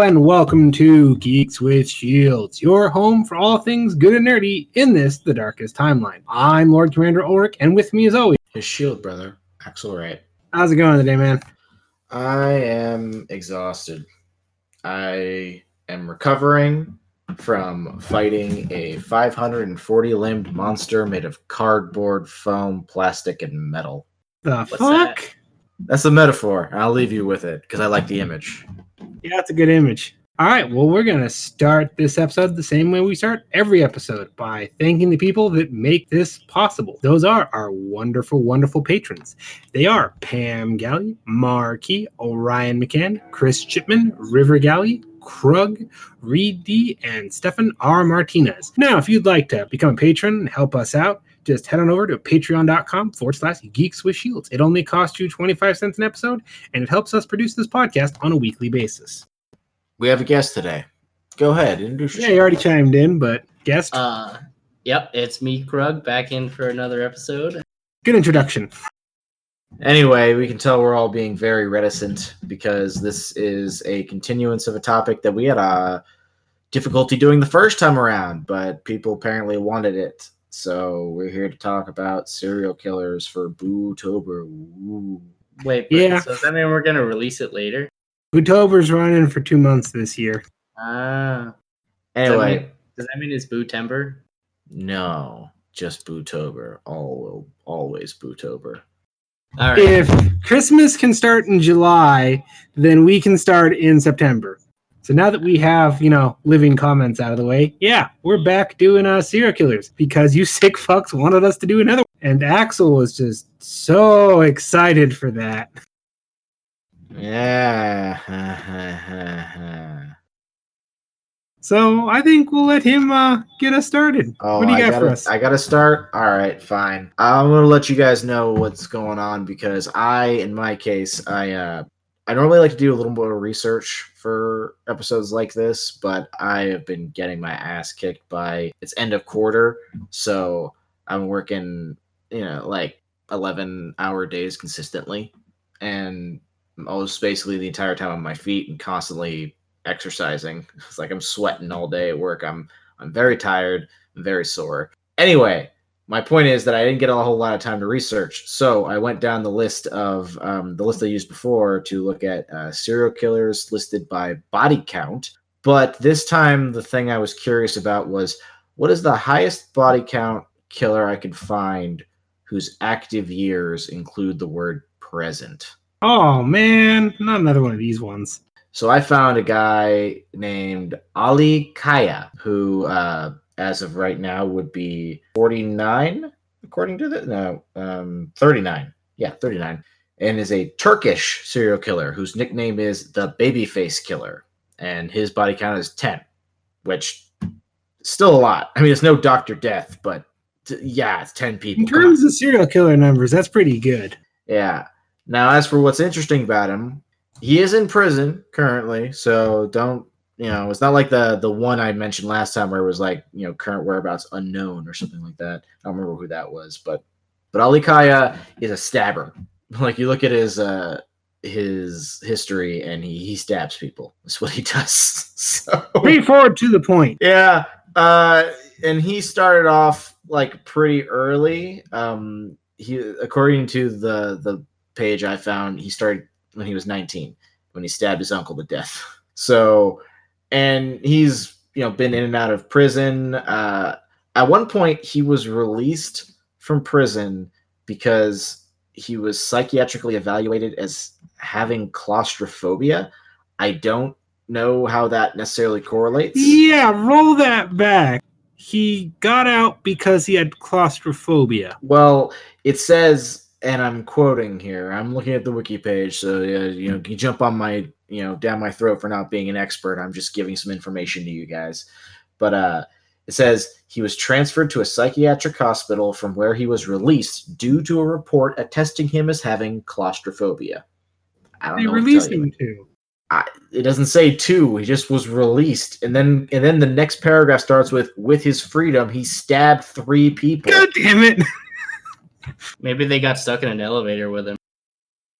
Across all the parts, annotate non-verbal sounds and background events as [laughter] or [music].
Hello and welcome to Geeks with Shields, your home for all things good and nerdy in this, the darkest timeline. I'm Lord Commander Ulric, and with me as always, His shield brother, Axle Wright. how's it going today, man? I am exhausted. I am recovering from fighting a 540 limbed monster made of cardboard, foam, plastic, and metal. The What's fuck? that? That's a metaphor. I'll leave you with it because I like the image. Yeah, that's a good image. All right, well, we're going to start this episode the same way we start every episode by thanking the people that make this possible. Those are our wonderful, wonderful patrons. They are Pam Galley, Markey, Orion McCann, Chris Chipman, River Galley, Krug, Reed D, and Stefan R. Martinez. Now, if you'd like to become a patron and help us out, just head on over to patreon.com forward slash geeks with shields. It only costs you 25 cents an episode, and it helps us produce this podcast on a weekly basis. We have a guest today. Go ahead, introduce Yeah, you already chimed in, but guest, Uh, yep, it's me, Krug, back in for another episode. good introduction. Anyway, we can tell we're all being very reticent because this is a continuance of a topic that we had a difficulty doing the first time around, but people apparently wanted it. So we're here to talk about serial killers for Bootober. Ooh. Wait, but, Yeah. so does that mean we're gonna release it later? Bootober's running for two months this year. Ah. Does that Anyway, mean- does that mean it's Bootember? no, just Bootober. All always Bootober. All right. If Christmas can start in July, then we can start in September. So now that we have, you know, living comments out of the way, yeah, we're back doing uh serial killers because you [laughs] sick fucks wanted us to do another. one. And Axle was just so excited for that. Yeah. [laughs] So I think we'll let him uh get us started. Oh, what do you I got gotta, for us? I gotta start. All right, fine. I'm gonna let you guys know what's going on because I, in my case, I uh, I normally like to do a little more research for episodes like this, but I have been getting my ass kicked by it's end of quarter, so I'm working, you know, like 11 hour days consistently, and was basically the entire time on my feet and constantly exercising. [laughs] It's like I'm sweating all day at work. I'm I'm very tired, very sore. Anyway, my point is that I didn't get a whole lot of time to research, so I went down the list of um, the list I used before to look at uh, serial killers listed by body count. But this time, the thing I was curious about was what is the highest body count killer I could find whose active years include the word present. Oh man, not another one of these ones. So I found a guy named Ali Kaya, who, uh, as of right now, would be 49, according to the no, um, 39. Yeah, 39, and is a Turkish serial killer whose nickname is the Babyface Killer, and his body count is 10, which still a lot. I mean, it's no Doctor Death, but t- yeah, it's 10 people. In terms of serial killer numbers, that's pretty good. Yeah. Now, as for what's interesting about him, he is in prison currently, so don't you know? It's not like the the one I mentioned last time where it was like you know current whereabouts unknown or something like that. I don't remember who that was, but but Ali Kaya is a stabber. [laughs] Like you look at his uh his history, and he he stabs people. That's what he [laughs] does. [laughs] So Straightforward to the point. yeah. Uh, and he started off like pretty early. Um, he, according to the the page I found, he started when he was 19 when he stabbed his uncle to death. So, and he's you know been in and out of prison. Uh, at one point, he was released from prison because he was psychiatrically evaluated as having claustrophobia. I don't know how that necessarily correlates. Yeah, roll that back. He got out because he had claustrophobia. Well, it says, and I'm quoting here. I'm looking at the wiki page, so uh, you know, you jump on my, you know, down my throat for not being an expert. I'm just giving some information to you guys. But uh, it says he was transferred to a psychiatric hospital from where he was released due to a report attesting him as having claustrophobia. I don't They know. what to released him to. it doesn't say two he just was released and then and then the next paragraph starts with with his freedom he stabbed three people God damn it. [laughs] Maybe they got stuck in an elevator with him.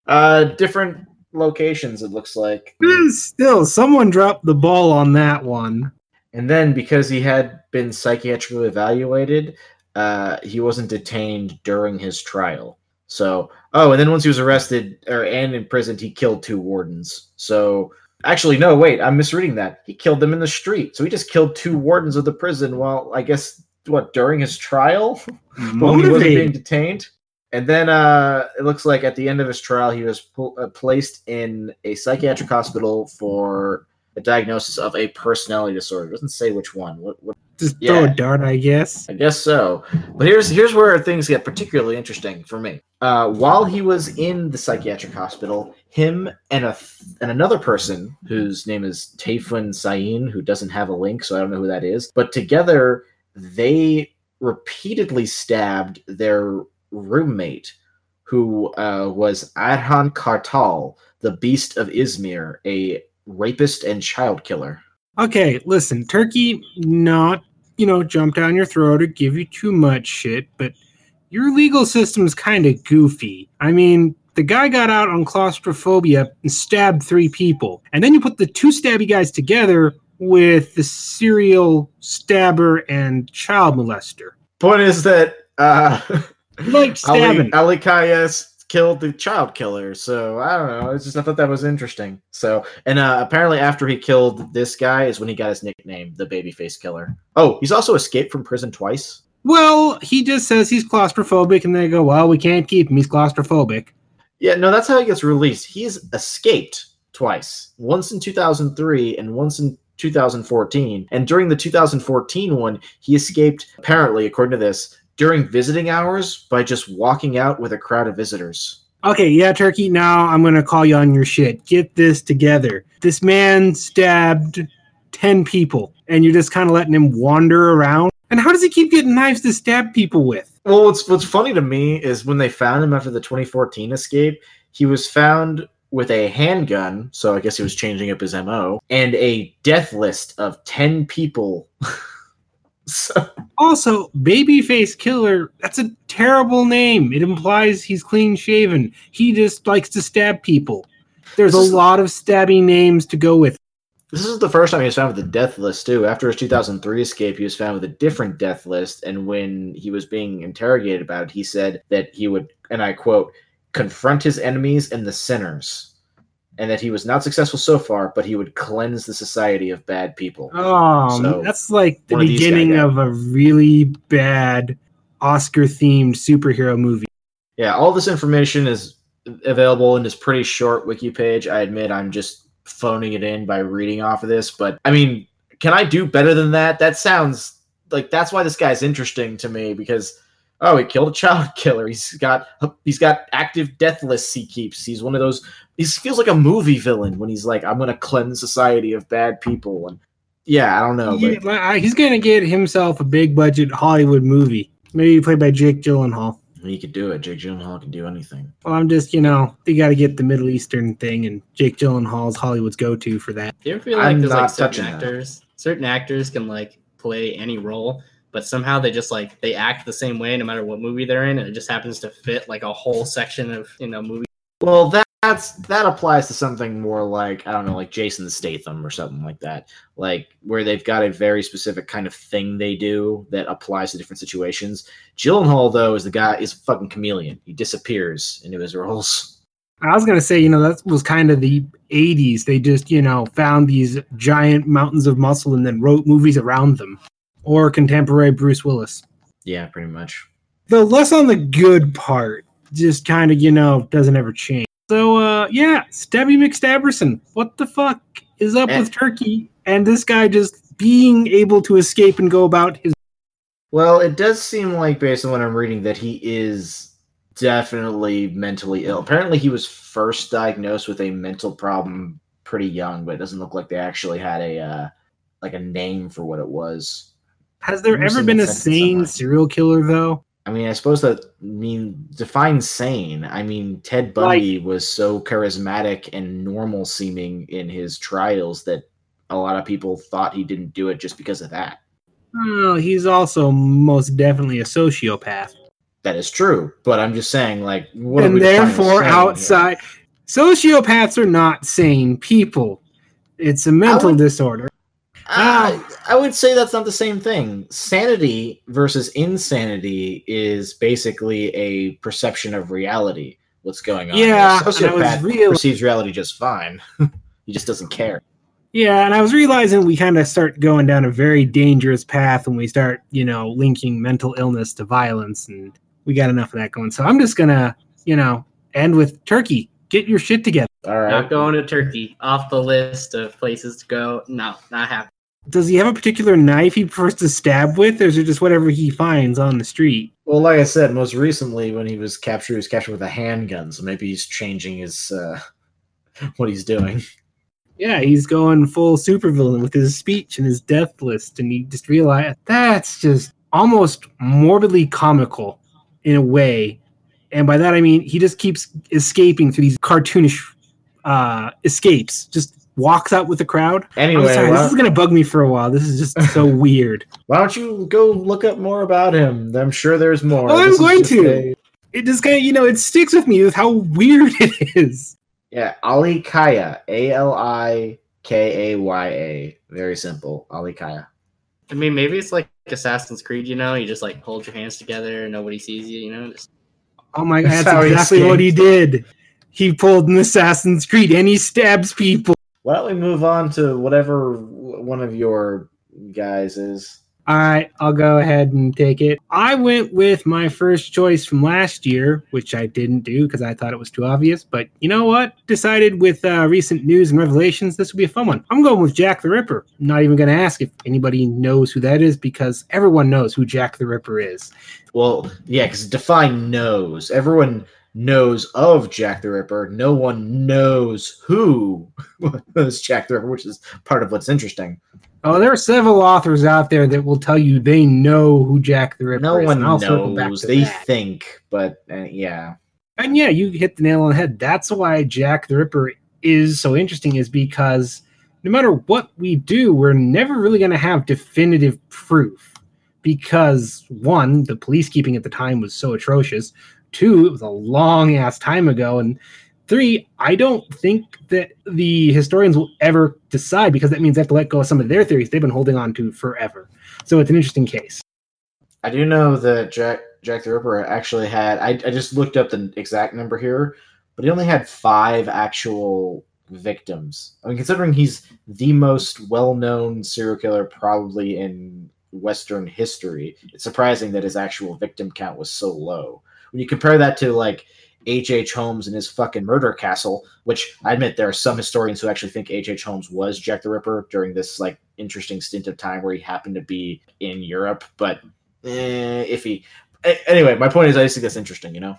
uh different locations. It looks like. Still, someone dropped the ball on that one. And then because he had been psychiatrically evaluated, uh, he wasn't detained during his trial. So, oh, and then once he was arrested or and imprisoned, he killed two wardens. So, actually, no, wait, I'm misreading that. He killed them in the street. So he just killed two wardens of the prison. While I guess what during his trial [laughs] when he wasn't being detained. And then uh, it looks like at the end of his trial, he was pl- uh, placed in a psychiatric hospital for a diagnosis of a personality disorder. It doesn't say which one. What, what Just throw Yeah. a dart, I guess. I guess so. But here's here's where things get particularly interesting for me. Uh, while he was in the psychiatric hospital, him and a th- and another person whose name is Tayfun Sayin, who doesn't have a link, so I don't know who that is. But together, they repeatedly stabbed their roommate, who uh, was Adhan Kartal, the Beast of Izmir, a rapist and child killer. Okay, listen, Turkey, not, you know, jump down your throat or give you too much shit, but your legal system's kind of goofy. I mean, the guy got out on claustrophobia and stabbed three people. And then you put the two stabby guys together with the serial stabber and child molester. Point is that uh, You [laughs] like stabbing. Ali, Ali Kaya's killed the child killer. So I don't know. It's just I thought that was interesting. So and uh, apparently after he killed this guy is when he got his nickname, the babyface killer. Oh, he's also escaped from prison twice. Well, he just says he's claustrophobic, and they go, well, we can't keep him. He's claustrophobic. Yeah, no, that's how he gets released. He's escaped twice. Once in 2003 and once in 2014. And during the 2014 one, he escaped apparently according to this during visiting hours by just walking out with a crowd of visitors. Okay, yeah, Turkey, now I'm going to call you on your shit. Get this together. This man stabbed 10 people, and you're just kind of letting him wander around. And how does he keep getting knives to stab people with? Well, what's what's funny to me is when they found him after the 2014 escape, he was found with a handgun, so I guess he was changing up his MO, and a death list of 10 people. [laughs] so, Also, Babyface Killer, that's a terrible name. It implies he's clean shaven. He just likes to stab people. There's a lot of stabbing names to go with. this is the first time he was found with a death list too. After his 2003 escape, he was found with a different death list, and when he was being interrogated about it, he said that he would, and I quote, confront his enemies and the sinners, and that he was not successful so far, but he would cleanse the society of bad people. Oh, So, that's like the one of beginning of a really bad Oscar themed superhero movie. Yeah, all this information is available in this pretty short wiki page. I admit I'm just phoning it in by reading off of this, but I mean, can I do better than that? That sounds like that's why this guy's interesting to me because oh, he killed a child [laughs] killer. He's got he's got active death lists he keeps. He's one of those he feels like a movie villain when he's like I'm going to cleanse society of bad people and yeah, I don't know, Yeah, but he's gonna get himself a big budget Hollywood movie, maybe played by Jake Gyllenhaal. he could do it. Jake Gyllenhaal can do anything. Well, I'm just, you know, you got to get the Middle Eastern thing, and Jake Gyllenhaal's Hollywood's go-to for that. Do you ever feel like I'm there's not like certain touching that. actors, certain actors can like play any role, but somehow they just like they act the same way no matter what movie they're in, and it just happens to fit like a whole section of you know movie. Well, that, that's that applies to something more like I don't know, like Jason Statham or something like that, like where they've got a very specific kind of thing they do that applies to different situations. Gyllenhaal, though, is the guy is a fucking chameleon. He disappears into his roles. I was gonna say, you know, that was kind of the '80s. They just, you know, found these giant mountains of muscle and then wrote movies around them, or contemporary Bruce Willis. Yeah, pretty much. The less on the good part, just kind of, you know, doesn't ever change. So, uh, yeah, Stabby McStabberson, what the fuck is up Eh. with Turkey and this guy just being able to escape and go about his? Well, it does seem like, based on what I'm reading, that he is definitely mentally ill. Apparently, he was first diagnosed with a mental problem pretty young, but it doesn't look like they actually had a uh, like a name for what it was. Has there ever been a sane serial killer though? I mean, I suppose that mean define sane. I mean, Ted Bundy was so charismatic and normal seeming in his trials that a lot of people thought he didn't do it just because of that. Oh, he's also most definitely a sociopath. That is true, but I'm just saying, like, what are and we therefore sane here? outside Sociopaths are not sane people. It's a mental would- disorder. Uh, I would say that's not the same thing. Sanity versus insanity is basically a perception of reality. What's going on? Yeah, and I was sociopath real- perceives reality just fine. [laughs] he just doesn't care. Yeah, and I was realizing we kind of start going down a very dangerous path when we start, you know, linking mental illness to violence, and we got enough of that going. So I'm just gonna, you know, end with Turkey. Get your shit together. All right. Not going to Turkey. Off the list of places to go. No, not happening. Does he have a particular knife he prefers to stab with, or is it just whatever he finds on the street? Well, like I said, most recently when he was captured, he was captured with a handgun. So maybe he's changing his uh, [laughs] what he's doing. Yeah, he's going full supervillain with his speech and his death list, and he just realized that's just almost morbidly comical in a way. And by that I mean he just keeps escaping through these cartoonish uh, escapes. Just walks out with the crowd. Anyway, sorry, why, this is gonna bug me for a while. This is just [laughs] so weird. why don't you go look up more about him? I'm sure there's more. Oh, I'm This going to. a- It just kind of you know it sticks with me with how weird [laughs] it is. Yeah, Ali Kaya. A L I K A Y A. Very simple. Ali Kaya. I mean, maybe it's like Assassin's Creed. You know, you just like hold your hands together, and nobody sees you. You know, just Oh my [laughs] god, That's that's exactly what he did. He pulled an Assassin's Creed and he stabs people. Why don't we move on to whatever one of your guys is? All right, I'll go ahead and take it. I went with my first choice from last year, which I didn't do because I thought it was too obvious. But you know what? Decided with uh, recent news and revelations, this would be a fun one. I'm going with Jack the Ripper. I'm not even going to ask if anybody knows who that is because everyone knows who Jack the Ripper is. Well, yeah, because define knows. Everyone knows of Jack the Ripper. No one knows who [laughs] was Jack the Ripper, which is part of what's interesting. Oh, there are several authors out there that will tell you they know who Jack the Ripper No is. one and back knows. to They that. think, but uh, yeah. And yeah, you hit the nail on the head. That's why Jack the Ripper is so interesting, is because no matter what we do, we're never really going to have definitive proof. Because one, the police keeping at the time was so atrocious. Two, it was a long ass time ago. And three, I don't think that the historians will ever decide because that means they have to let go of some of their theories they've been holding on to forever. So it's an interesting case. I do know that Jack Jack the Ripper actually had. I, I just looked up the exact number here, but he only had five actual victims. I mean, considering he's the most well-known serial killer probably in Western history, it's surprising that his actual victim count was so low. When you compare that to like H. H. Holmes and his fucking murder castle, which I admit there are some historians who actually think H. H. Holmes was Jack the Ripper during this like interesting stint of time where he happened to be in Europe, but eh, iffy. Anyway, my point is, I just think that's interesting. You know,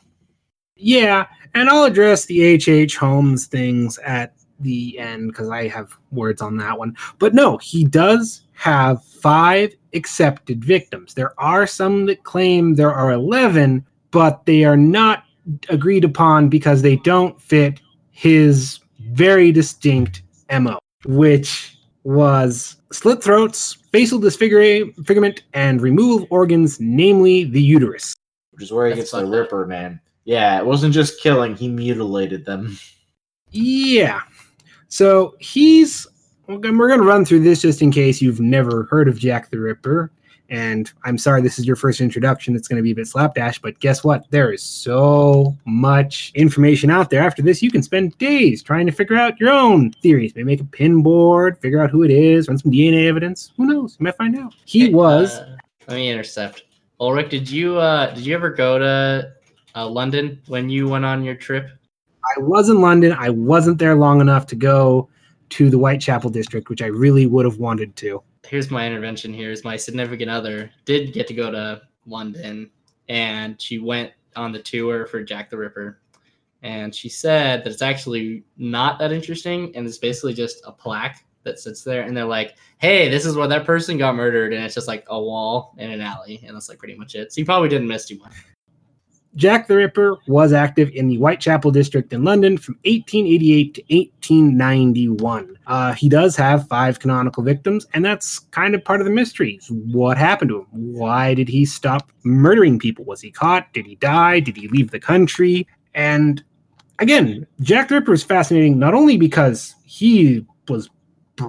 Yeah, and I'll address the H.H. Holmes things at the end because I have words on that one. But no, he does have five accepted victims. There are some that claim there are 11, but they are not agreed upon because they don't fit his very distinct MO, which was slit throats, facial disfigurement, and removal of organs, namely the uterus. which is where he That's gets the fucked up. Ripper, man. Yeah, it wasn't just killing; he mutilated them. Yeah. So he's. We're going to run through this just in case you've never heard of Jack the Ripper. And I'm sorry, this is your first introduction. It's going to be a bit slapdash, but guess what? There is so much information out there. After this, you can spend days trying to figure out your own theories. Maybe make a pin board, figure out who it is, run some DNA evidence. Who knows? You might find out. He Hey, was. uh, let me intercept. Ulric, did you uh did you ever go to uh, London when you went on your trip? I was in London. I wasn't there long enough to go to the Whitechapel district, which I really would have wanted to. Here's my intervention. Here is my significant other did get to go to London, and she went on the tour for Jack the Ripper, and she said that it's actually not that interesting, and it's basically just a plaque that sits there, and they're like, "Hey, this is where that person got murdered," and it's just like a wall in an alley, and that's like pretty much it. So you probably didn't miss too much. Jack the Ripper was active in the Whitechapel district in London from 1888 to 1891. Uh, he does have five canonical victims, and that's kind of part of the mystery. What happened to him? Why did he stop murdering people? Was he caught? Did he die? Did he leave the country? And again, Jack the Ripper is fascinating not only because he was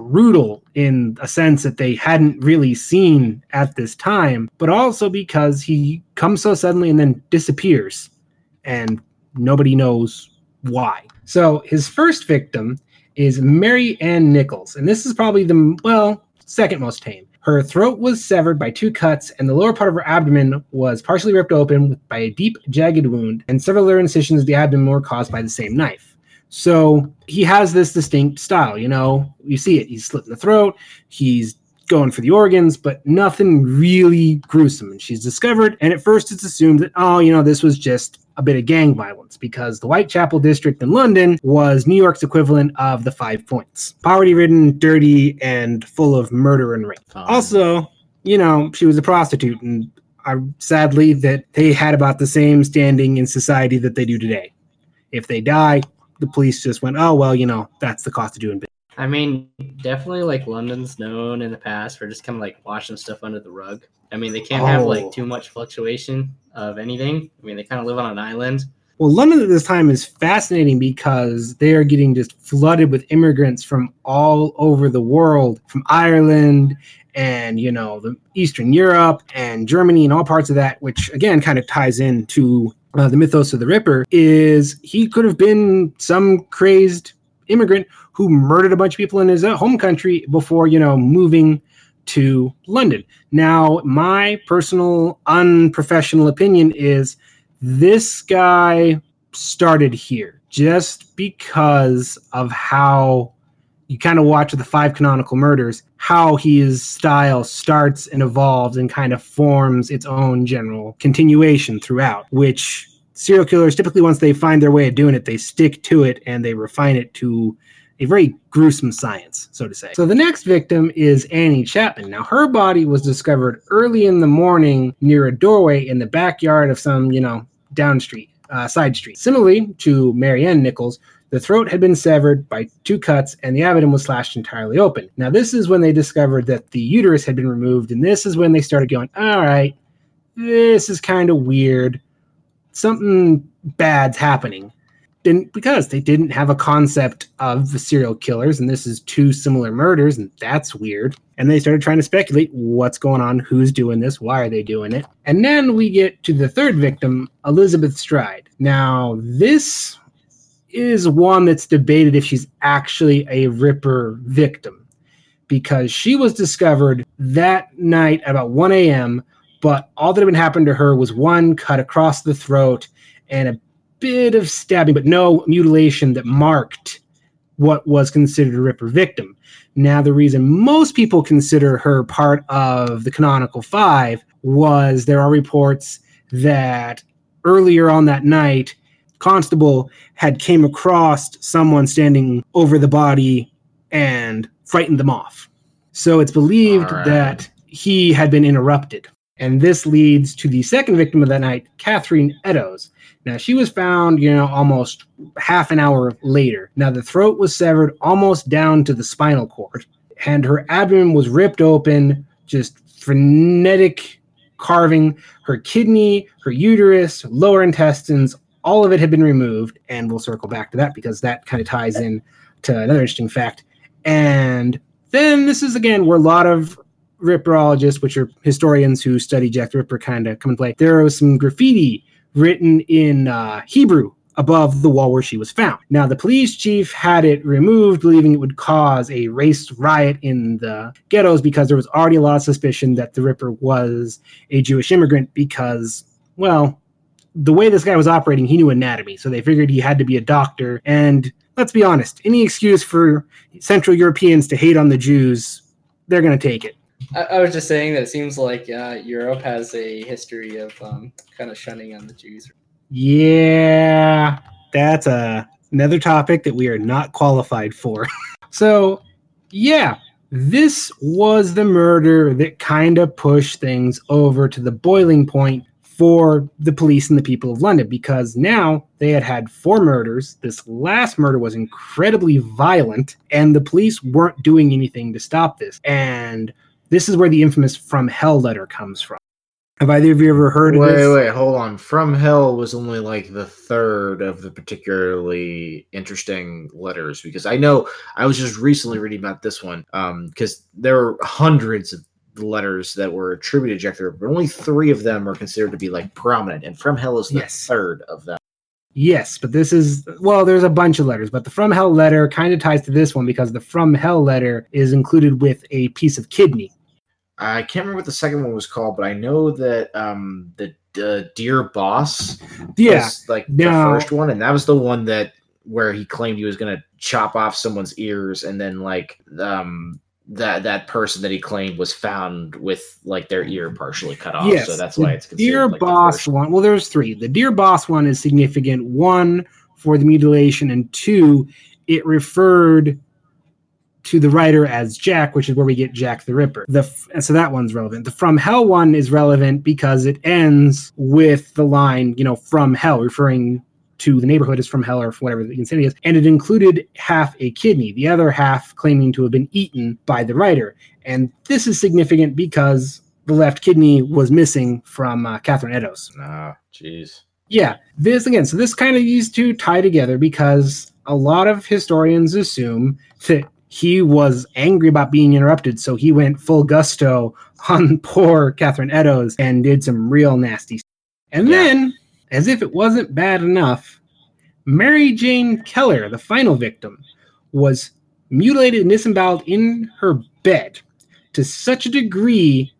brutal in a sense that they hadn't really seen at this time, but also because he comes so suddenly and then disappears and nobody knows why. So his first victim is Mary Ann Nichols, and this is probably the well second most tame. Her throat was severed by two cuts, and the lower part of her abdomen was partially ripped open by a deep, jagged wound, and several other incisions of the abdomen were caused by the same knife. So he has this distinct style, you know, you see it. He's slitting the throat, he's going for the organs, but nothing really gruesome. And she's discovered, and at first it's assumed that, oh, you know, this was just a bit of gang violence because the Whitechapel district in London was New York's equivalent of the Five Points poverty ridden, dirty, and full of murder and rape. Fine. Also, you know, she was a prostitute, and I, sadly, that they had about the same standing in society that they do today. If they die, the police just went, oh, well, you know, that's the cost of doing business. I mean, definitely like London's known in the past for just kind of like washing stuff under the rug. I mean, they can't have Oh. like too much fluctuation of anything. I mean, they kind of live on an island. Well, London at this time is fascinating because they are getting just flooded with immigrants from all over the world, from Ireland and, you know, the Eastern Europe and Germany and all parts of that, which again kind of ties into uh, the mythos of the Ripper, is he could have been some crazed immigrant who murdered a bunch of people in his uh, home country before, you know, moving to London. Now, my personal unprofessional opinion is this guy started here just because of how you kind of watch the five canonical murders how his style starts and evolves and kind of forms its own general continuation throughout which serial killers typically once they find their way of doing it they stick to it and they refine it to a very gruesome science, so to say. So the next victim is Annie Chapman. Now her body was discovered early in the morning near a doorway in the backyard of some, you know, down street, uh, side street. Similarly to Mary Ann Nichols, the throat had been severed by two cuts and the abdomen was slashed entirely open. Now this is when they discovered that the uterus had been removed, and this is when they started going, all right, this is kind of weird. Something bad's happening didn't because they didn't have a concept of the serial killers and this is two similar murders and that's weird and they started trying to speculate what's going on who's doing this why are they doing it and then we get to the third victim elizabeth stride now this is one that's debated if she's actually a ripper victim because she was discovered that night at about 1 a.m but all that had been happened to her was one cut across the throat and a bit of stabbing, but no mutilation that marked what was considered a Ripper victim. Now, the reason most people consider her part of the canonical five was there are reports that earlier on that night, Constable had came across someone standing over the body and frightened them off. So it's believed right. that he had been interrupted. And this leads to the second victim of that night, Catherine Eddowes. Now, she was found, you know, almost half an hour later. Now, the throat was severed almost down to the spinal cord, and her abdomen was ripped open, just frenetic carving. Her kidney, her uterus, lower intestines, all of it had been removed. And we'll circle back to that because that kind of ties in to another interesting fact. And then this is again where a lot of ripperologists, which are historians who study Jack the Ripper, kind of come and play. There was some graffiti written in uh, Hebrew above the wall where she was found. Now, the police chief had it removed, believing it would cause a race riot in the ghettos because there was already a lot of suspicion that the Ripper was a Jewish immigrant because, well, the way this guy was operating, he knew anatomy. So they figured he had to be a doctor. And let's be honest, any excuse for Central Europeans to hate on the Jews, they're going to take it. I, I was just saying that it seems like uh, Europe has a history of um, kind of shunning on the Jews. Yeah, that's a, another topic that we are not qualified for. [laughs] so, yeah, this was the murder that kind of pushed things over to the boiling point for the police and the people of London because now they had had four murders. This last murder was incredibly violent, and the police weren't doing anything to stop this. And this is where the infamous From Hell letter comes from. Have either of you ever heard of Wait, this? wait, wait, hold on. From Hell was only like the third of the particularly interesting letters because I know I was just recently reading about this one um because there were hundreds of letters that were attributed to Jack the Ripper, but only three of them are considered to be like prominent, and From Hell is the Yes. third of them. Yes, but this is well, there's a bunch of letters, but the From Hell letter kind of ties to this one because the From Hell letter is included with a piece of kidney. I can't remember what the second one was called, but I know that um the uh, Dear Boss Yeah, was like Now- the first one, and that was the one that where he claimed he was gonna chop off someone's ears, and then like um that that person that he claimed was found with like their ear partially cut off. yes. so that's why it's considered Dear like, the Boss one. Well, there's three. The Dear Boss one is significant. One for the mutilation, and two, it referred to the writer as Jack, which is where we get Jack the Ripper. The and so that one's relevant. The From Hell one is relevant because it ends with the line, you know, from hell, referring to the neighborhood is from hell or whatever the insanity is, and it included half a kidney, the other half claiming to have been eaten by the writer. And this is significant because the left kidney was missing from uh, Catherine Eddowes. Ah, jeez. Yeah, this again. So this kind of these two tie together because a lot of historians assume that he was angry about being interrupted, so he went full gusto on [laughs] poor Catherine Eddowes and did some real nasty. Stuff. And Yeah. then, as if it wasn't bad enough, Mary Jane Keller, the final victim, was mutilated and disemboweled in her bed to such a degree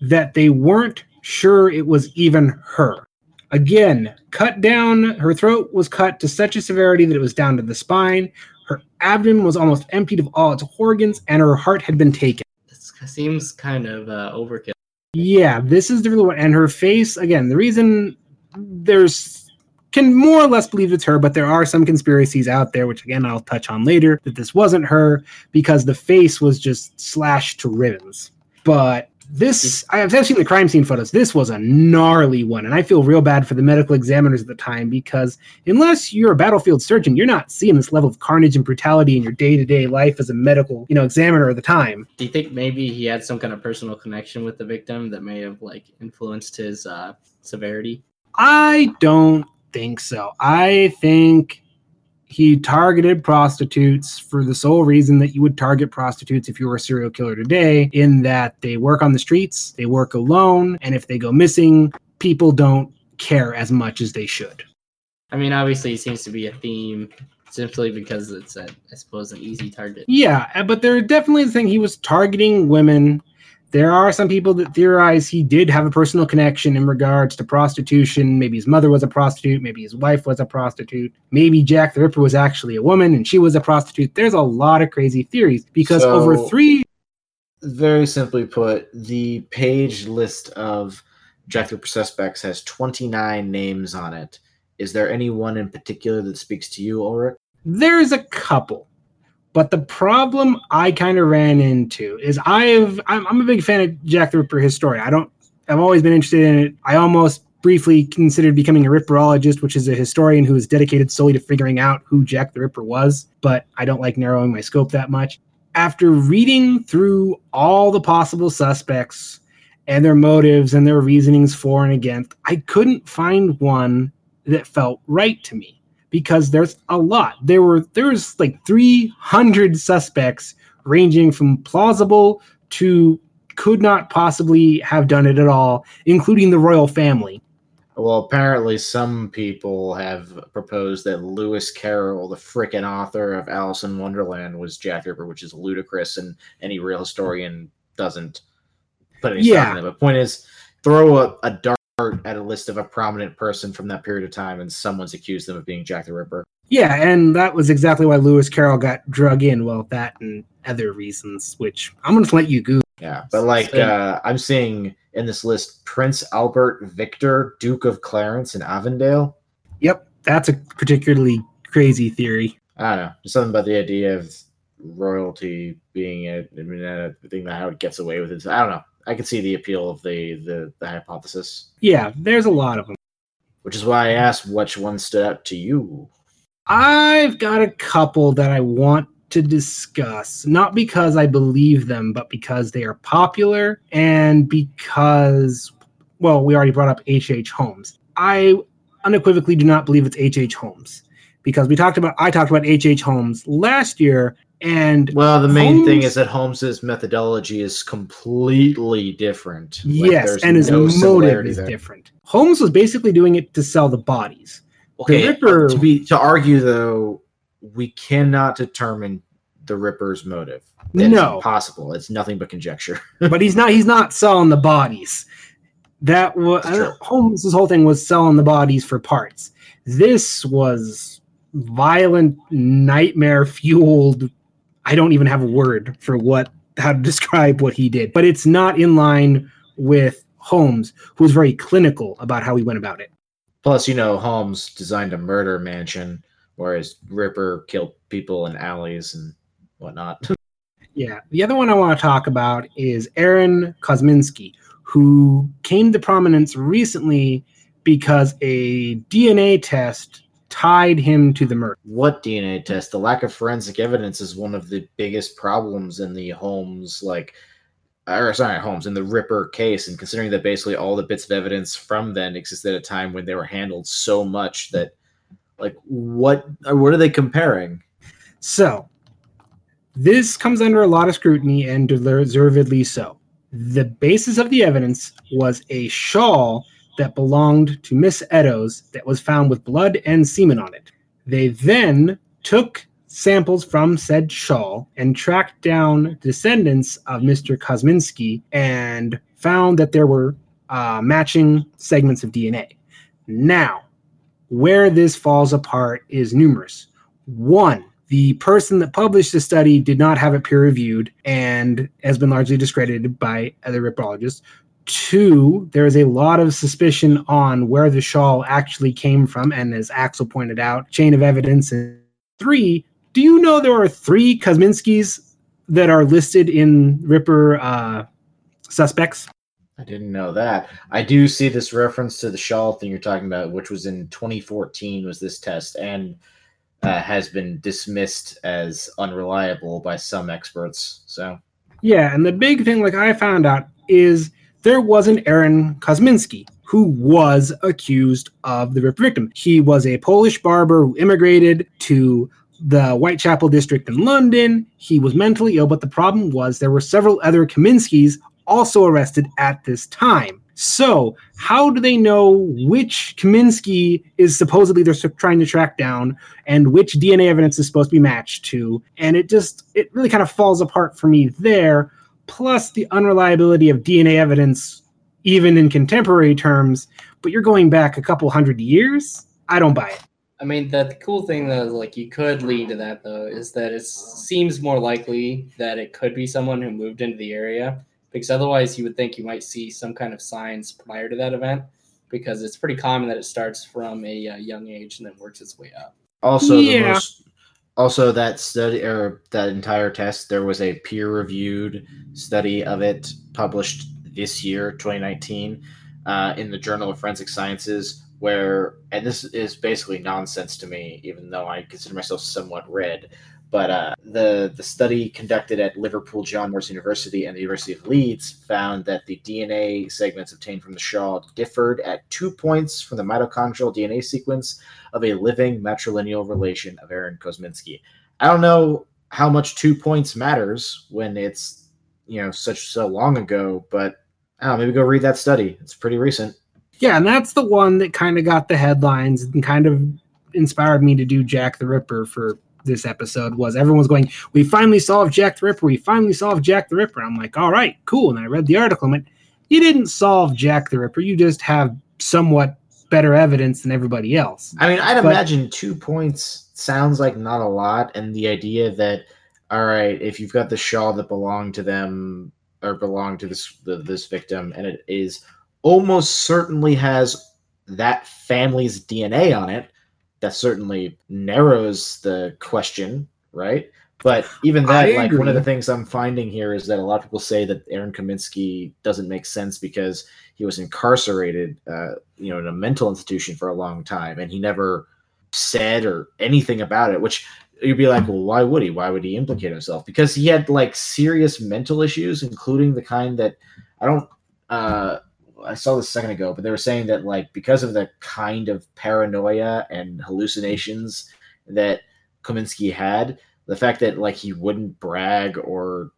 that they weren't sure it was even her. Again, cut down, her throat was cut to such a severity that it was down to the spine. Her abdomen was almost emptied of all its organs, and her heart had been taken. This seems kind of uh, overkill. Yeah, this is the real one. And her face, again, the reason there's can more or less believe it's her, but there are some conspiracies out there, which again I'll touch on later, that this wasn't her because the face was just slashed to ribbons. But this, I've seen the crime scene photos. This was a gnarly one, and I feel real bad for the medical examiners at the time because unless you're a battlefield surgeon, you're not seeing this level of carnage and brutality in your day-to-day life as a medical, you know, examiner at the time. Do you think maybe he had some kind of personal connection with the victim that may have like influenced his uh, severity? I don't think so. I think he targeted prostitutes for the sole reason that you would target prostitutes if you were a serial killer today, in that they work on the streets, they work alone, and if they go missing, people don't care as much as they should. I mean, obviously, it seems to be a theme simply because it's, a, I suppose, an easy target. Yeah, but there definitely the thing he was targeting women. There are some people that theorize he did have a personal connection in regards to prostitution. Maybe his mother was a prostitute. Maybe his wife was a prostitute. Maybe Jack the Ripper was actually a woman and she was a prostitute. There's a lot of crazy theories because So- over three. Very simply put, the page list of Jack the Ripper suspects has 29 names on it. Is there anyone in particular that speaks to you, Ulric? There's a couple, but the problem I kind of ran into is I've I'm, I'm a big fan of Jack the Ripper historian. I don't I've always been interested in it. I almost briefly considered becoming a Ripperologist, which is a historian who is dedicated solely to figuring out who Jack the Ripper was. But I don't like narrowing my scope that much. After reading through all the possible suspects and their motives and their reasonings for and against, I couldn't find one that felt right to me because there's a lot. There were there's like 300 suspects ranging from plausible to could not possibly have done it at all, including the royal family. Well, apparently, some people have proposed that Lewis Carroll, the frickin' author of Alice in Wonderland, was Jack Ripper, which is ludicrous, and any real historian doesn't put any Yeah. stock in it. But point is, throw a, a dart at a list of a prominent person from that period of time, and someone's accused them of being Jack the Ripper. Yeah, and that was exactly why Lewis Carroll got drug in. Well, that and other reasons, which I'm going to let you go. Yeah, but like uh, I'm seeing in this list Prince Albert Victor, Duke of Clarence and Avondale. Yep, that's a particularly crazy theory. I don't know, just something about the idea of royalty being a, I mean, a thing that how it gets away with it. I don't know. I can see the appeal of the the, the hypothesis, Yeah, there's a lot of them. which is why I asked which one stood out to you. I've got a couple that I want to discuss, not because I believe them, but because they are popular and because well, we already brought up H.H. H. Holmes. I unequivocally do not believe it's H.H. H. Holmes because we talked about I talked about H.H. H. Holmes last year and well, the main Holmes- thing is that Holmes's methodology is completely different. Like, yes, and his no motive is there. different. Holmes was basically doing it to sell the bodies. Okay, uh, Ripper- to be to argue though, we cannot determine the Ripper's motive. That No. impossible. It's nothing but conjecture. [laughs] but he's not he's not selling the bodies. That was That's true. Uh, Holmes' whole thing was selling the bodies for parts. This was violent, nightmare fueled. I don't even have a word for what how to [laughs] describe what he did, but it's not in line with Holmes, who was very clinical about how he went about it. Plus, you know, Holmes designed a murder mansion, whereas Ripper killed people in alleys and whatnot. [laughs] Yeah. The other one I want to talk about is Aaron Kosminski, who came to prominence recently because a DNA test tied him to the murder. what DNA test? The lack of forensic evidence is one of the biggest problems in the Holmes, like, or sorry, Holmes in the Ripper case. And considering that basically all the bits of evidence from then existed at a time when they were handled so much that, like, what what are they comparing? So, this comes under a lot of scrutiny and deservedly so. The basis of the evidence was a shawl that belonged to Miss Eddowes that was found with blood and semen on it. They then took samples from said shawl and tracked down descendants of Mr. Kosminski and found that there were uh, matching segments of DNA. Now, where this falls apart is numerous. One, the person that published the study did not have it peer reviewed and has been largely discredited by other ripologists. Two, there is a lot of suspicion on where the shawl actually came from, and as Axle pointed out, chain of evidence. And three, do you know there are three Kosminskis that are listed in Ripper uh, suspects? I didn't know that. I do see this reference to the shawl thing you're talking about, which was in 2014. Was this test and uh, has been dismissed as unreliable by some experts? So Yeah, and the big thing, like I found out, is there was an Aaron Kosminski who was accused of the Ripper victim. He was a Polish barber who immigrated to the Whitechapel district in London. He was mentally ill, but the problem was there were several other Kaminskis also arrested at this time. So, how do they know which Kaminsky is supposedly they're trying to track down and which DNA evidence is supposed to be matched to? And it just, it really kind of falls apart for me there. Plus, the unreliability of DNA evidence, even in contemporary terms, but you're going back a couple hundred years? I don't buy it. I mean, the, the cool thing though, is, like you could lean to that though, is that it seems more likely that it could be someone who moved into the area, because otherwise you would think you might see some kind of signs prior to that event, because it's pretty common that it starts from a uh, young age and then works its way up. also Yeah. the most also that study or that entire test there was a peer reviewed study of it published this year 2019 uh, in the journal of forensic sciences where and this is basically nonsense to me even though i consider myself somewhat read but uh, the the study conducted at liverpool john moores university and the university of leeds found that the dna segments obtained from the shawl differed at two points from the mitochondrial dna sequence of a living matrilineal relation of Aaron Kosminski. I don't know how much two points matters when it's you know such so long ago, but I don't know, maybe go read that study. It's pretty recent. Yeah, and that's the one that kind of got the headlines and kind of inspired me to do Jack the Ripper for this episode was everyone's going, We finally solved Jack the Ripper, we finally solved Jack the Ripper. I'm like, all right, cool. And I read the article and went, You didn't solve Jack the Ripper, you just have somewhat better evidence than everybody else. I mean, I'd But- imagine two points sounds like not a lot, and the idea that all right, if you've got the shawl that belonged to them or belonged to this the, this victim, and it is almost certainly has that family's DNA on it, that certainly narrows the question, right? But even that, like one of the things I'm finding here is that a lot of people say that Aaron Kaminsky doesn't make sense because he was incarcerated, uh, you know, in a mental institution for a long time, and he never said or anything about it. Which you'd be like, well, why would he? Why would he implicate himself? Because he had like serious mental issues, including the kind that I don't. Uh, I saw this a second ago, but they were saying that like because of the kind of paranoia and hallucinations that Kosminski had, the fact that like he wouldn't brag or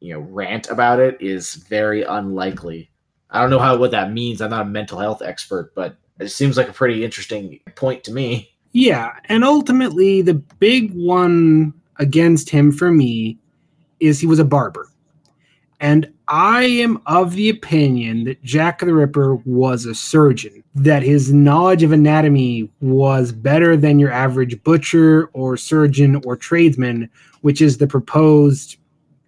you know rant about it is very unlikely. I don't know how what that means. I'm not a mental health expert, but it seems like a pretty interesting point to me. Yeah, and ultimately the big one against him for me is he was a barber. And I am of the opinion that Jack the Ripper was a surgeon, that his knowledge of anatomy was better than your average butcher or surgeon or tradesman, which is the proposed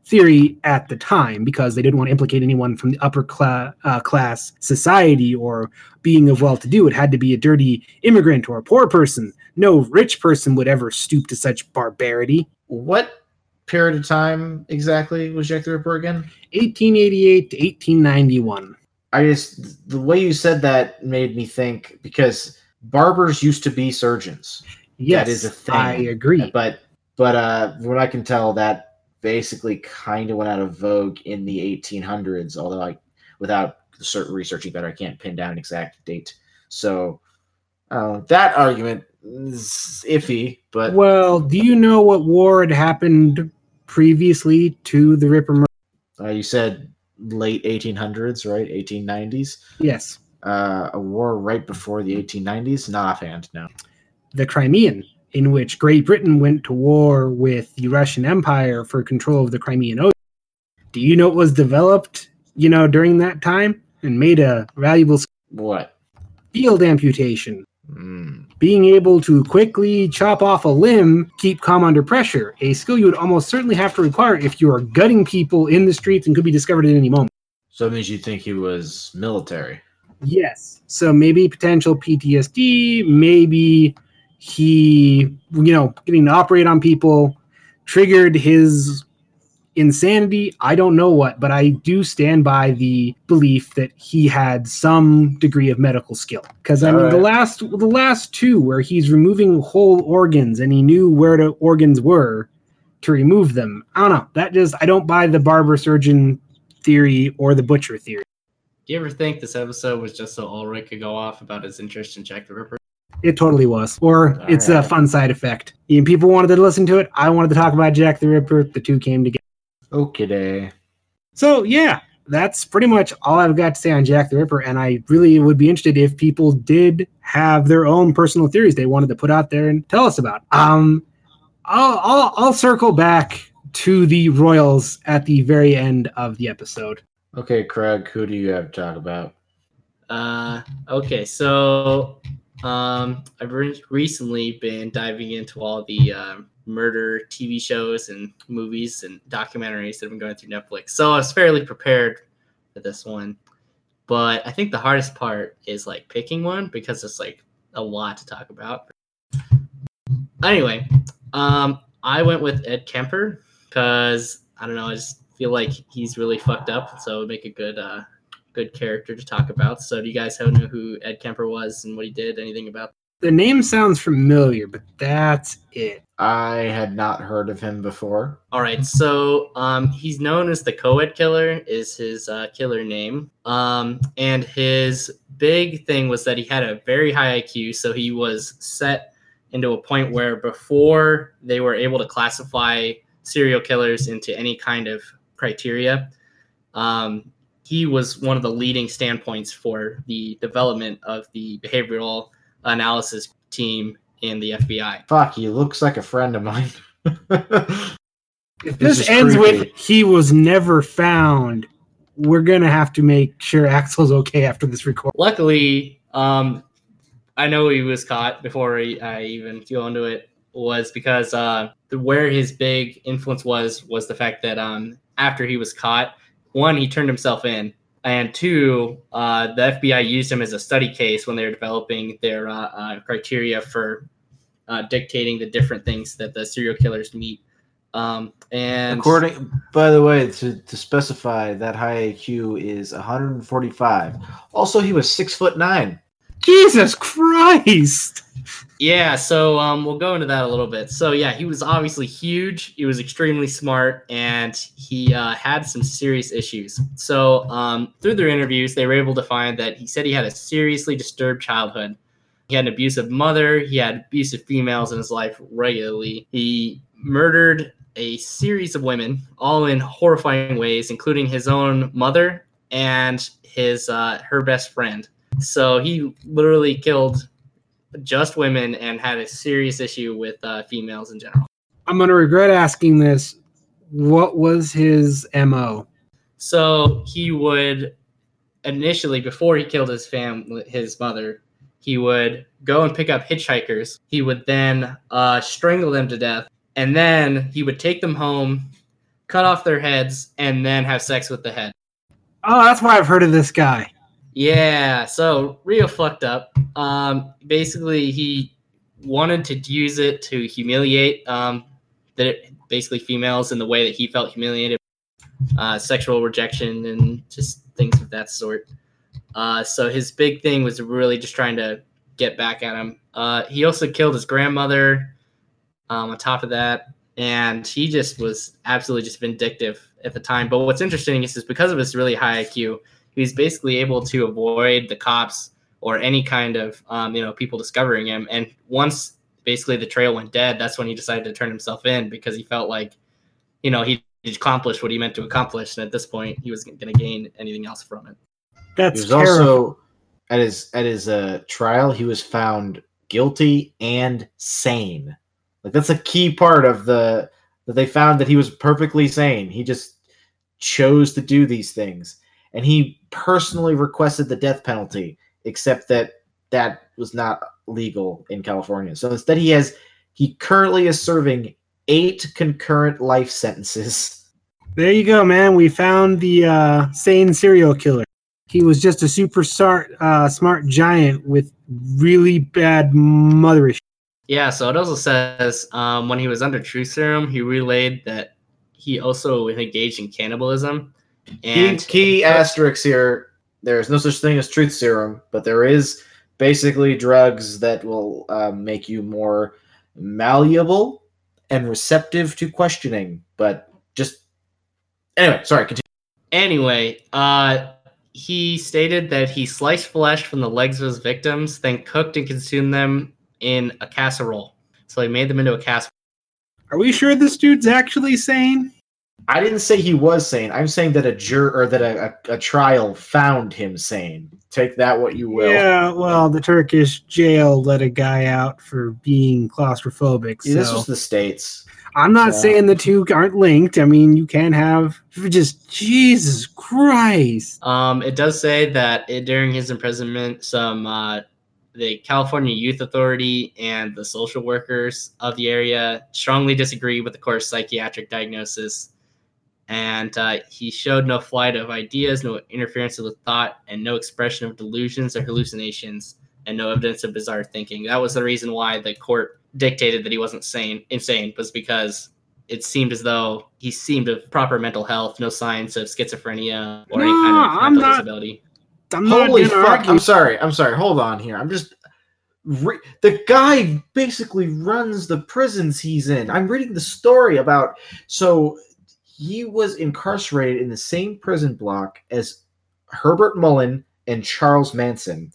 theory at the time because they didn't want to implicate anyone from the upper cla- uh, class society or being of well to do. It had to be a dirty immigrant or a poor person. No rich person would ever stoop to such barbarity. What period of time exactly was Jack the Ripper again? 1888 to 1891. I just the way you said that made me think because barbers used to be surgeons. Yes, that is a thing. I agree. But but uh what I can tell that basically kind of went out of vogue in the 1800s, although I without certain researching better I can't pin down an exact date. So uh, that argument iffy, but Well, do you know what war had happened previously to the Ripper murder? uh, you said late 1800s, right? 1890s. Yes, Uh, a war right before the 1890s. Not offhand, no. the Crimean, in which Great Britain went to war with the Russian Empire for control of the Crimean Ocean. Do you know what was developed, you know, during that time and made a valuable What? field amputation? Mm. Being able to quickly chop off a limb, keep calm under pressure, a skill you would almost certainly have to require if you are gutting people in the streets and could be discovered at any moment. So it means you think he was military. Yes. So maybe potential PTSD, maybe he, you know, getting to operate on people triggered his insanity. I don't know what, but I do stand by the belief that he had some degree of medical skill. Because I mean, the last the last two where he's removing whole organs and he knew where the organs were to remove them. I don't know. That just I don't buy the barber surgeon theory or the butcher theory. Do you ever think this episode was just so Ulric could go off about his interest in Jack the Ripper? It totally was. Or it's a fun side effect. And people wanted to listen to it. I wanted to talk about Jack the Ripper. The two came together. Okay, day. So yeah, that's pretty much all I've got to say on Jack the Ripper. And I really would be interested if people did have their own personal theories they wanted to put out there and tell us about. Um, I'll I'll, I'll circle back to the Royals at the very end of the episode. Okay, Krug, who do you have to talk about? Uh, okay, so um, I've re- recently been diving into all the um, murder TV shows and movies and documentaries that have been going through Netflix. So I was fairly prepared for this one, but I think the hardest part is like picking one because it's like a lot to talk about. Anyway, um, I went with Ed Kemper because I don't know, I just feel like he's really fucked up, so it would make a good uh, good character to talk about. So, do you guys know who Ed Kemper was and what he did? Anything about? The name sounds familiar, but that's it. I had not heard of him before. All right, so um, he's known as the Coed Killer, is his uh, killer name. Um, and his big thing was that he had a very high IQ, so he was set into a point where before they were able to classify serial killers into any kind of criteria, um, he was one of the leading standpoints for the development of the behavioral analysis team in the FBI. Fuck, he looks like a friend of mine. If This this, ends creepy. with he was never found, we're gonna have to make sure Axle's okay after this record. luckily, um, I know he was caught before he, I even go into it. Was because uh, the, where his big influence was was the fact that um, after he was caught, one he turned himself in, and two, uh, the FBI used him as a study case when they were developing their uh, uh, criteria for uh, dictating the different things that the serial killers meet. Um, and According, by the way, to, to specify that high IQ is 145. Also, he was six foot nine. Jesus Christ! Yeah, so um, we'll go into that a little bit. So yeah, he was obviously huge. He was extremely smart, and he uh, had some serious issues. So um, through their interviews, they were able to find that he said he had a seriously disturbed childhood. He had an abusive mother. He had abusive females in his life regularly. He murdered a series of women, all in horrifying ways, including his own mother and his uh, her best friend. So he literally killed just women and had a serious issue with uh, females in general. I'm gonna regret asking this. What was his mo? So he would initially, before he killed his fam, his mother, he would go and pick up hitchhikers. He would then uh, strangle them to death, and then he would take them home, cut off their heads, and then have sex with the head. Oh, that's why I've heard of this guy. Yeah, so real fucked up. Um, basically, he wanted to use it to humiliate um, the basically females in the way that he felt humiliated, uh, sexual rejection, and just things of that sort. Uh, so his big thing was really just trying to get back at him. Uh, he also killed his grandmother. Um, on top of that, and he just was absolutely just vindictive at the time. But what's interesting is, is because of his really high IQ, he was basically able to avoid the cops or any kind of um, you know people discovering him. And once basically the trail went dead, that's when he decided to turn himself in because he felt like you know he accomplished what he meant to accomplish, and at this point he wasn't going to gain anything else from it. That's he was terrible. also at his at his uh, trial. He was found guilty and sane. Like that's a key part of the that they found that he was perfectly sane. He just chose to do these things, and he personally requested the death penalty, except that that was not legal in California. So instead, he has he currently is serving eight concurrent life sentences. There you go, man. We found the uh, sane serial killer. He was just a super smart, uh, smart giant with really bad mother issues. Yeah, so it also says um, when he was under truth serum, he relayed that he also engaged in cannibalism. Key, And key asterisk here: there is no such thing as truth serum, but there is basically drugs that will uh, make you more malleable and receptive to questioning. But just anyway, sorry. Continue. Anyway, uh, he stated that he sliced flesh from the legs of his victims, then cooked and consumed them in a casserole. So he made them into a casserole. Are we sure this dude's actually sane? I didn't say he was sane. I'm saying that a jur or that a, a, a trial found him sane. Take that what you will. Yeah, well, the Turkish jail let a guy out for being claustrophobic. Yeah, this so was the states. I'm not so- saying the two aren't linked. I mean, you can have just Jesus Christ. Um, it does say that it, during his imprisonment, some uh, the California Youth Authority and the social workers of the area strongly disagree with the court's psychiatric diagnosis. And uh, he showed no flight of ideas, no interference with thought, and no expression of delusions or hallucinations, and no evidence of bizarre thinking. That was the reason why the court dictated that he wasn't sane, insane, was because it seemed as though he seemed of proper mental health, no signs of schizophrenia or any No, kind of I'm mental not- disability. I'm Holy gonna fuck! argue. I'm sorry. I'm sorry. Hold on here. I'm just. Re- the guy basically runs the prisons he's in. I'm reading the story about. So he was incarcerated in the same prison block as Herbert Mullen and Charles Manson,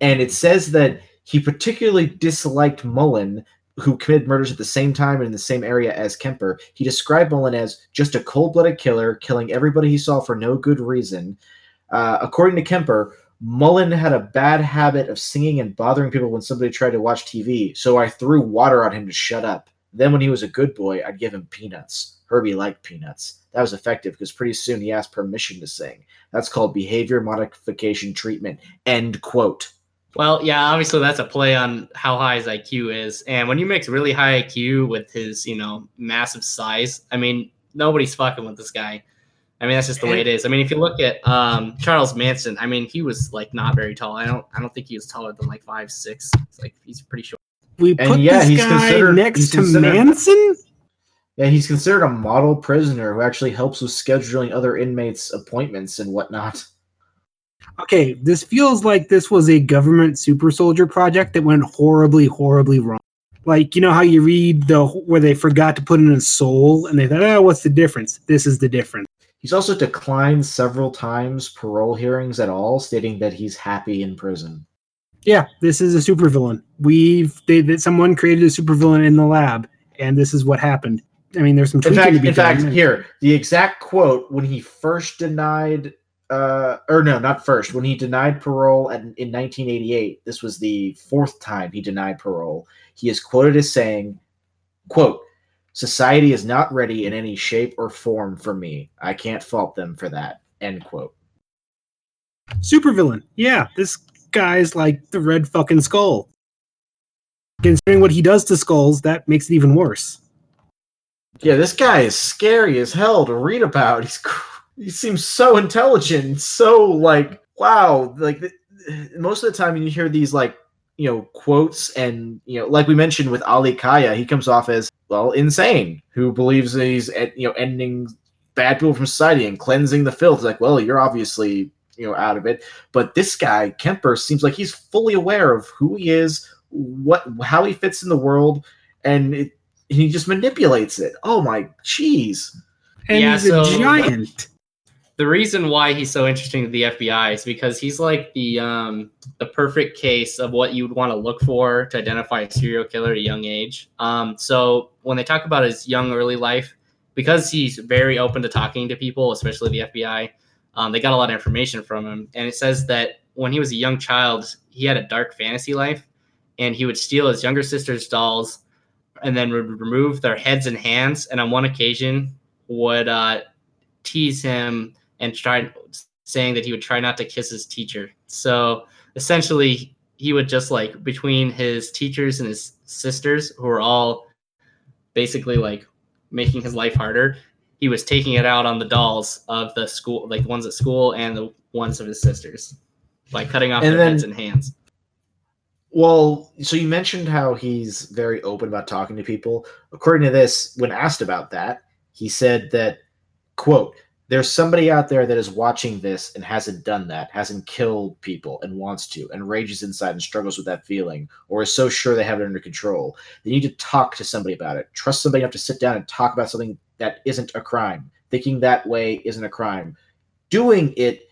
and it says that he particularly disliked Mullen. Who committed murders at the same time and in the same area as Kemper? He described Mullen as just a cold-blooded killer, killing everybody he saw for no good reason. Uh, according to Kemper, Mullen had a bad habit of singing and bothering people when somebody tried to watch TV, so I threw water on him to shut up. Then, when he was a good boy, I'd give him peanuts. Herbie liked peanuts. That was effective because pretty soon he asked permission to sing. That's called behavior modification treatment. End quote. Well, yeah, obviously that's a play on how high his IQ is. And when you mix really high IQ with his, you know, massive size, I mean, nobody's fucking with this guy. I mean, that's just the way it is. I mean, if you look at um, Charles Manson, I mean, he was like not very tall. I don't, I don't think he was taller than like five six. It's like he's pretty short. We And put yeah, this he's guy next he's to Manson. Yeah, he's considered a model prisoner who actually helps with scheduling other inmates' appointments and whatnot. Okay, this feels like this was a government super soldier project that went horribly, horribly wrong. Like you know how you read the where they forgot to put in a soul and they thought, oh, what's the difference? This is the difference. He's also declined several times parole hearings at all, stating that he's happy in prison. Yeah, this is a supervillain. We've they, that someone created a supervillain in the lab, and this is what happened. I mean, there's some In fact, to be in fact, done. here the exact quote when he first denied, uh, or no, not first, when he denied parole at, in 1988. This was the fourth time he denied parole. He is quoted as saying, "quote Society is not ready in any shape or form for me. I can't fault them for that." End quote. supervillain. Yeah, this guy's like the red fucking skull. Considering what he does to skulls, that makes it even worse. Yeah, this guy is scary as hell to read about. He's cr- he seems so intelligent, so like wow. Like th- most of the time, when you hear these like you know quotes, and you know, like we mentioned with Ali Kaya, he comes off as well insane, who believes that he's eh, you know ending bad people from society and cleansing the filth. It's like, well, you're obviously you know out of it, but this guy Kemper seems like he's fully aware of who he is, what how he fits in the world, and it, he just manipulates it. Oh my jeez. And Yeah, he's so- a giant. The reason why he's so interesting to the FBI is because he's like the um the perfect case of what you would want to look for to identify a serial killer at a young age. Um, so when they talk about his young early life, because he's very open to talking to people, especially the FBI, um, they got a lot of information from him, and it says that when he was a young child, he had a dark fantasy life, and he would steal his younger sister's dolls, and then would remove their heads and hands, and on one occasion would uh, tease him and tried saying that he would try not to kiss his teacher. So essentially, he would just like between his teachers and his sisters, who were all basically like making his life harder, he was taking it out on the dolls of the school, like the ones at school and the ones of his sisters, by cutting off And their then- heads and hands. Well, so you mentioned how he's very open about talking to people. According to this, when asked about that, he said that, quote, there's somebody out there that is watching this and hasn't done that, hasn't killed people and wants to, and rages inside and struggles with that feeling, or is so sure they have it under control. They need to talk to somebody about it. Trust somebody enough to sit down and talk about something that isn't a crime. Thinking that way isn't a crime. Doing it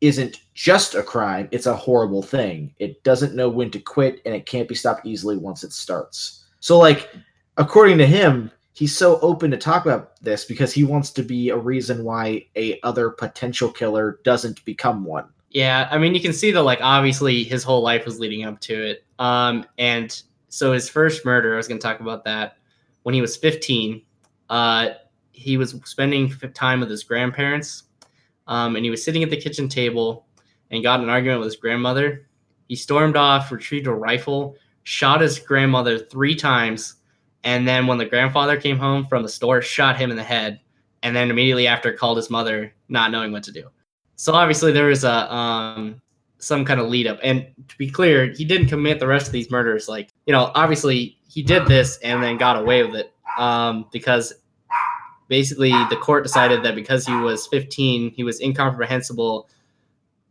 isn't just a crime, it's a horrible thing. It doesn't know when to quit and it can't be stopped easily once it starts. So, like, according to him, he's so open to talk about this because he wants to be a reason why a other potential killer doesn't become one. Yeah, I mean, you can see that, like, obviously his whole life was leading up to it. Um, and so his first murder, I was going to talk about that. When he was 15, uh, he was spending time with his grandparents, um, and he was sitting at the kitchen table and got an argument with his grandmother. He stormed off, retrieved a rifle, shot his grandmother three times, and then when the grandfather came home from the store, shot him in the head, and then immediately after called his mother, not knowing what to do. So obviously there was a um some kind of lead up. And to be clear, he didn't commit the rest of these murders. Like, you know, obviously he did this and then got away with it. Um, because basically the court decided that because he was 15, he was incomprehensible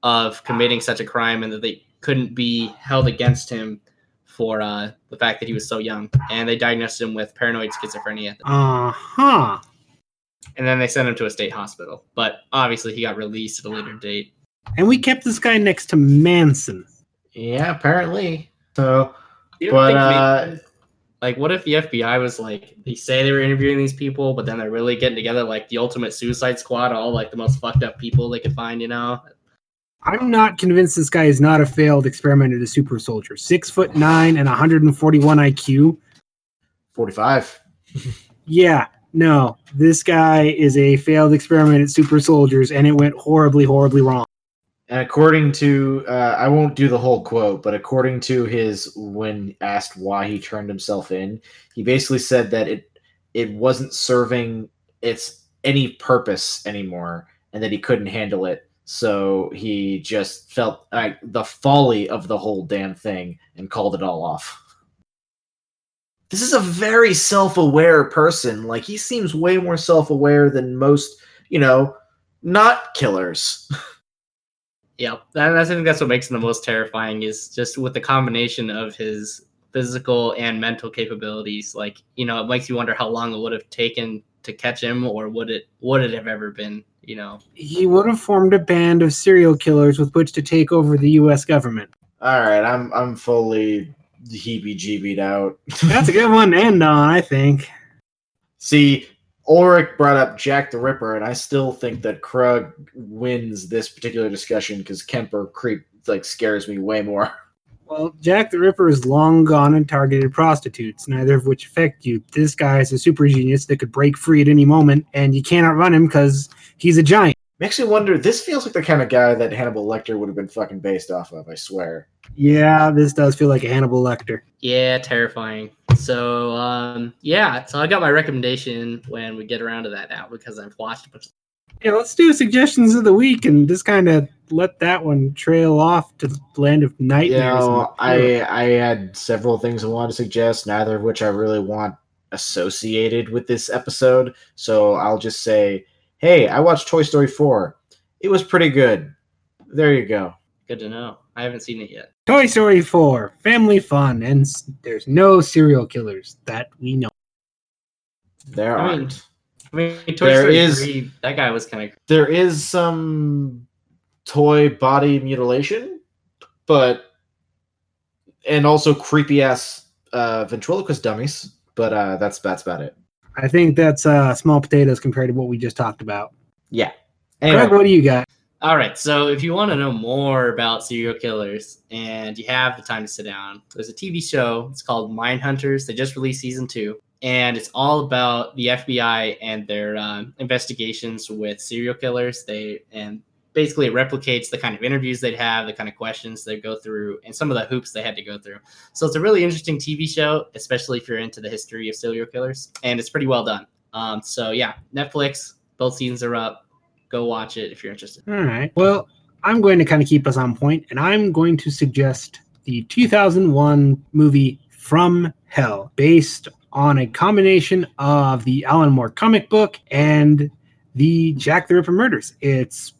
of committing such a crime and that they couldn't be held against him for uh, the fact that he was so young. And they diagnosed him with paranoid schizophrenia. Uh huh. And then they sent him to a state hospital. But obviously he got released at a later date. And we kept this guy next to Manson. Yeah, apparently. So, You But, think uh, maybe- like, what if the FBI was like, they say they were interviewing these people, but then they're really getting together like the ultimate Suicide Squad, all like the most fucked up people they could find, you know? I'm not convinced this guy is not a failed experiment at a super soldier. Six foot nine and 141 IQ. 45. Yeah, no, this guy is a failed experiment at super soldiers, and it went horribly, horribly wrong. And according to, uh, I won't do the whole quote, but according to his, when asked why he turned himself in, he basically said that it it wasn't serving its any purpose anymore, and that he couldn't handle it. So he just felt like the folly of the whole damn thing and called it all off. This is a very self-aware person. Like he seems way more self-aware than most, you know, not killers. [laughs] Yep, that, that's I think that's what makes him the most terrifying is just with the combination of his physical and mental capabilities. Like you know, it makes you wonder how long it would have taken to catch him, or would it would it have ever been? You know, He would have formed a band of serial killers with which to take over the U.S. government. All right, I'm I'm fully heebie-jeebied out. That's a good one to end on, I think. See, Ulric brought up Jack the Ripper, and I still think that Krug wins this particular discussion because Kemper creep like scares me way more. [laughs] Well, Jack the Ripper is long gone and targeted prostitutes, neither of which affect you. This guy is a super genius that could break free at any moment, and you can't outrun him because he's a giant. Makes me wonder. This feels like the kind of guy that Hannibal Lecter would have been fucking based off of. I swear. Yeah, this does feel like a Hannibal Lecter. yeah, terrifying. So um, yeah, so I got my recommendation when we get around to that now because I've watched a bunch. Of- Yeah, let's do suggestions of the week and just kind of let that one trail off to the land of You nightmares. know, I I had several things I wanted to suggest, neither of which I really want associated with this episode. So I'll just say, hey, I watched Toy Story 4. It was pretty good. There you go. Good to know. I haven't seen it yet. Toy Story 4, family fun, and there's no serial killers that we know. There I mean, aren't. I mean, Toy There Story is- 3, that guy was kind of There is some toy body mutilation, but and also creepy ass uh, ventriloquist dummies. But uh, that's that's about it. I think that's uh, small potatoes compared to what we just talked about. Yeah. Krug, Anyway, what do you got? All right, so if you want to know more about serial killers and you have the time to sit down, there's a TV show. It's called Mind Hunters. They just released season two, and it's all about the FBI and their um, investigations with serial killers. They and basically it replicates the kind of interviews they'd have, the kind of questions they go through, and some of the hoops they had to go through. So it's a really interesting TV show, especially if you're into the history of serial killers, and it's pretty well done. Um, so yeah, Netflix, both seasons are up. Go watch it if you're interested. All right. Well, I'm going to kind of keep us on point, and I'm going to suggest the 2001 movie From Hell, based on a combination of the Alan Moore comic book and the Jack the Ripper murders. It's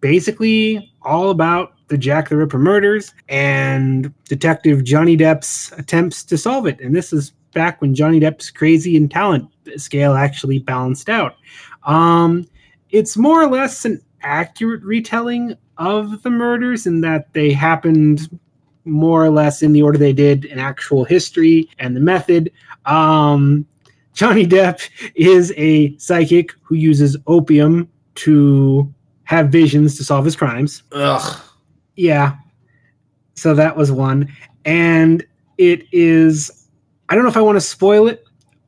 basically all about the Jack the Ripper murders and Detective Johnny Depp's attempts to solve it. And this is back when Johnny Depp's crazy and talent scale actually balanced out. Um, it's more or less an accurate retelling of the murders in that they happened more or less in the order they did in actual history and the method. Um, Johnny Depp is a psychic who uses opium to have visions to solve his crimes. ugh. Yeah. So that was one. And it is, I don't know if I want to spoil it,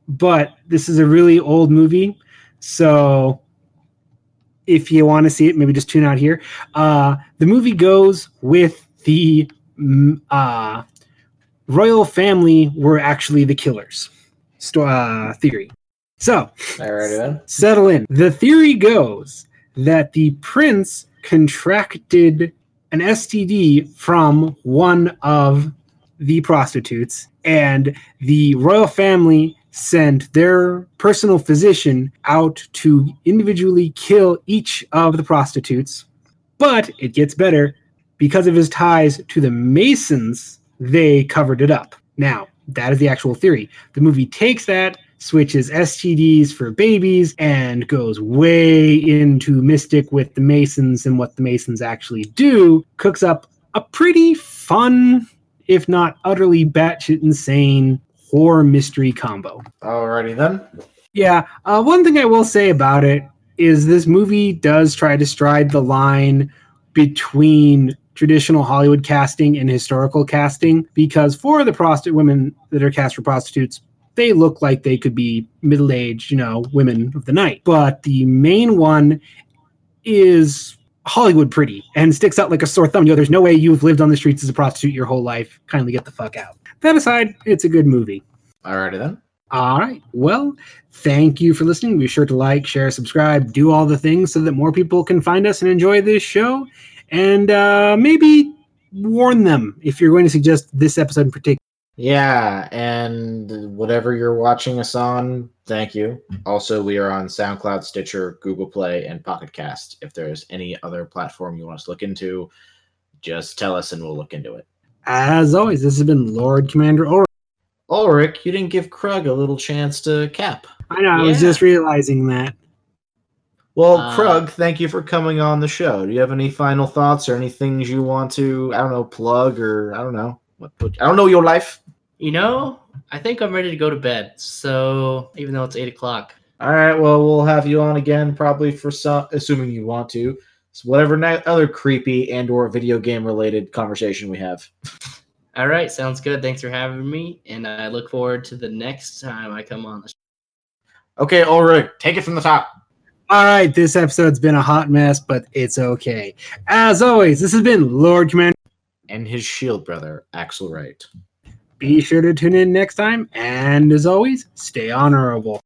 but this is a really old movie. So if you want to see it, maybe just tune out here. Uh, the movie goes with the uh, royal family were actually the killers uh, theory. So settle in. The theory goes that the prince contracted an STD from one of the prostitutes, and the royal family sent their personal physician out to individually kill each of the prostitutes. But it gets better because of his ties to the Masons, they covered it up. Now, that is the actual theory. The movie takes that, switches STDs for babies, and goes way into mystic with the Masons and what the Masons actually do. Cooks up a pretty fun, if not utterly batshit insane, horror mystery combo. Alrighty then. Yeah, uh, one thing I will say about it is this movie does try to stride the line between traditional Hollywood casting and historical casting because for the prostitute women that are cast for prostitutes, they look like they could be middle aged, you know, women of the night. But the main one is Hollywood pretty and sticks out like a sore thumb. You know, there's no way you've lived on the streets as a prostitute your whole life. Kindly get the fuck out. That aside, it's a good movie. All righty then. All right. Well, thank you for listening. Be sure to like, share, subscribe, do all the things so that more people can find us and enjoy this show. And uh, maybe warn them if you're going to suggest this episode in particular. Yeah, and whatever you're watching us on, thank you. Also, we are on SoundCloud, Stitcher, Google Play, and Pocket Cast. If there's any other platform you want us to look into, Just tell us and we'll look into it. As always, this has been Lord Commander Ulric. Ulric, you didn't give Krug a little chance to cap. I know, I was just realizing that. Well, Uh, Krug, thank you for coming on the show. Do you have any final thoughts or any things you want to, I don't know, plug or I don't know. What, what- I don't know your life. You know, I think I'm ready to go to bed. So even though it's eight o'clock, All right, well, we'll have you on again probably for some, assuming you want to. So whatever other creepy and or video game related conversation we have. [laughs] all right, sounds good. Thanks for having me, and I look forward to the next time I come on the show. Okay, Ulric, take it from the top. All right, this episode's been a hot mess, but it's okay. As always, this has been Lord Commander. And his shield brother, Axle Wright. Be sure to tune in next time, and as always, stay honorable.